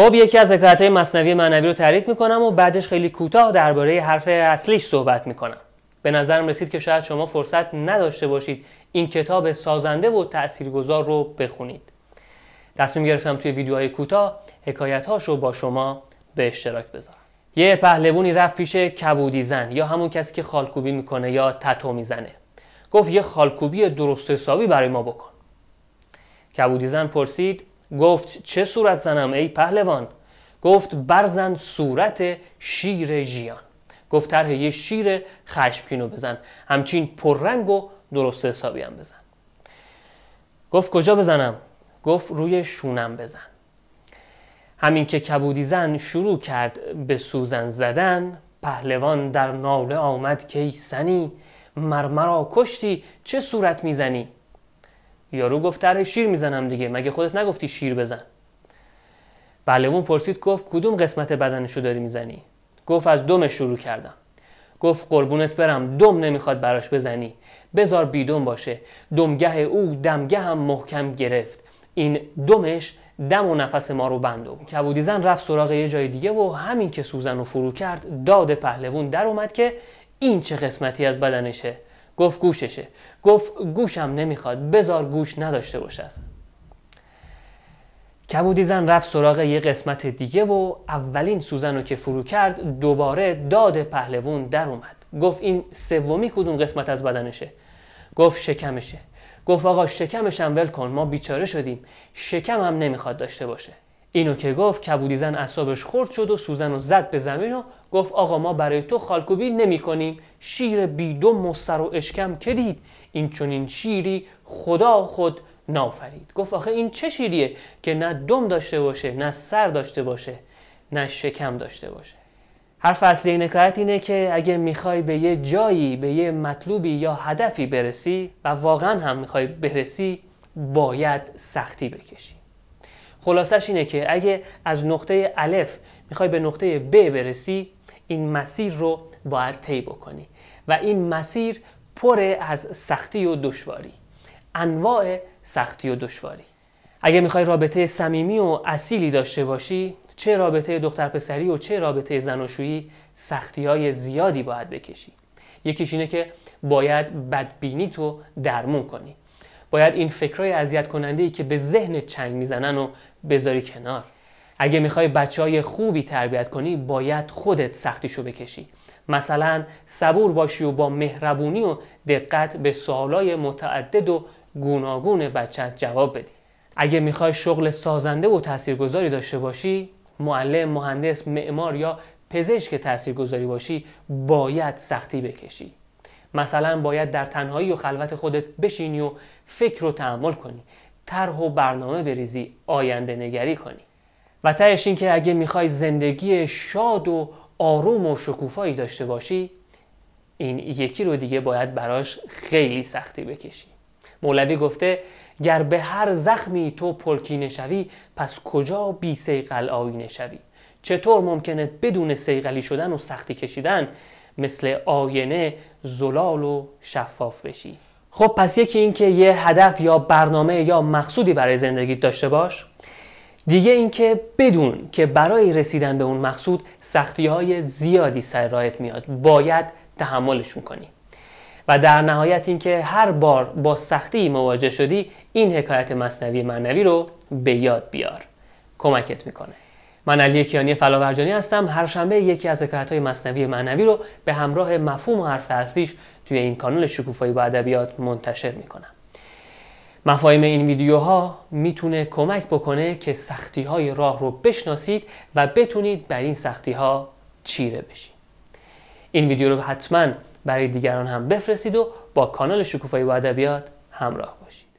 خب یکی از حکایت مصنوی معنوی رو تعریف می‌کنم و بعدش خیلی کوتاه درباره حرف اصلیش صحبت می‌کنم. به نظرم رسید که شاید شما فرصت نداشته باشید این کتاب سازنده و تاثیرگذار رو بخونید. تصمیم گرفتم توی ویدیوهای کوتاه حکایت رو با شما به اشتراک بذارم. یه پهلوونی رفت پیش کبودی زن یا همون کسی که خالکوبی می‌کنه یا تتو می‌زنه. گفت یه خالکوبی درست حسابی برای ما بکن. کبودی زن پرسید گفت چه صورت زنم ای پهلوان؟ گفت برزن صورت شیر ژیان. گفت طرح یه شیر خشمگینو بزن. همچین پررنگ و درست حسابی هم بزن. گفت کجا بزنم؟ گفت روی شونم بزن. همین که کبودی زن شروع کرد به سوزن زدن پهلوان در ناله آمد که ای سنی مرمرا کشتی چه صورت می‌زنی؟ یارو گفت طرح شیر می‌زنم دیگه مگه خودت نگفتی شیر بزن؟ پهلوان پرسید گفت کدوم قسمت بدنشو داری می‌زنی؟ گفت از دم شروع کردم. گفت قربونت برم دم نمی‌خواد براش بزنی. بزار بیدم باشه. دمگه او دمگه هم محکم گرفت. این دمش دم و نفس ما رو بندو کبودی زن رفت سراغ یه جای دیگه و همین که سوزن رو فرو کرد داد پهلوون در اومد که این چه قسمتی از بدنشه. گفت گوششه. گفت گوشم نمی‌خواد بزار گوش نداشته باشه اصلا. کبودی زن رفت سراغ یه قسمت دیگه و اولین سوزن رو که فرو کرد دوباره داد پهلوون در اومد. گفت این سومی کدوم قسمت از بدنشه؟ گفت شکمشه. گفت آقا شکمشم ول کن ما بیچاره شدیم. شکم هم نمی‌خواد داشته باشه. اینو که گفت کبودی زن اصابش خورد شد و سوزن رو زد به زمین و گفت آقا ما برای تو خالکوبی نمی کنیم. شیر بیدم و سر و اشکم که دید؟ این چونین شیری خدا خود نافرید. گفت آخه این چه شیریه که نه دم داشته باشه نه سر داشته باشه نه شکم داشته باشه؟ حرف اصلی این حکایت اینه که اگه می‌خوای به یه جایی به یه مطلوبی یا هدفی برسی و واقعا هم می‌خوای برسی باید سختی بکشی. خلاصش اینه که اگه از نقطه الف می‌خوای به نقطه ب برسی این مسیر رو باید طی بکنی و این مسیر پر از سختی و دشواری انواع سختی و دشواری. اگه می‌خوای رابطه صمیمی و اصیلی داشته باشی چه رابطه دختر پسری و چه رابطه زناشویی سختی های زیادی باید بکشی. یکیش اینه که باید بدبینی تو درمون کنی. باید این فکرهای اذیت کننده ای که به ذهن چنگ می‌زنن و بذاری کنار. اگه می‌خوای بچه های خوبی تربیت کنی باید خودت سختیشو بکشی. مثلا صبور باشی و با مهربونی و دقت به سوالای متعدد و گوناگون بچت جواب بدی. اگه می‌خوای شغل سازنده و تاثیرگذاری داشته باشی معلم مهندس معمار یا پزشک تاثیرگذاری باشی باید سختی بکشی. مثلا باید در تنهایی و خلوت خودت بشینی و فکر و تحمل کنی. طرح و برنامه بریزی آینده نگری کنی. و تهش این که اگه می‌خوای زندگی شاد و آروم و شکوفایی داشته باشی این یکی رو دیگه باید براش خیلی سختی بکشی. مولوی گفته گر به هر زخمی تو پرکینه شوی پس کجا بی سیقل آینه شوی؟ چطور ممکنه بدون سیقلی شدن و سختی کشیدن مثل آینه زلال و شفاف بشی. خب پس یکی این که یه هدف یا برنامه یا مقصودی برای زندگی داشته باش. دیگه اینکه بدون که برای رسیدن به اون مقصود سختی های زیادی سر راهت میاد باید تحملشون کنی. و در نهایت اینکه هر بار با سختی مواجه شدی این حکایت مصنوی معنوی رو به یاد بیار. کمکت می‌کنه. من علی کیانی فلاورجانی هستم. هر شنبه یکی از حکایت های مصنوی معنوی رو به همراه مفهوم و حرف اصلیش توی این کانال شکوفایی با ادبیات منتشر می‌کنم. مفاهیم این ویدیوها می‌تونه کمک بکنه که سختی های راه رو بشناسید و بتونید بر این سختی ها چیره بشید. این ویدیو رو حتما برای دیگران هم بفرستید و با کانال شکوفایی با ادبیات همراه باشید.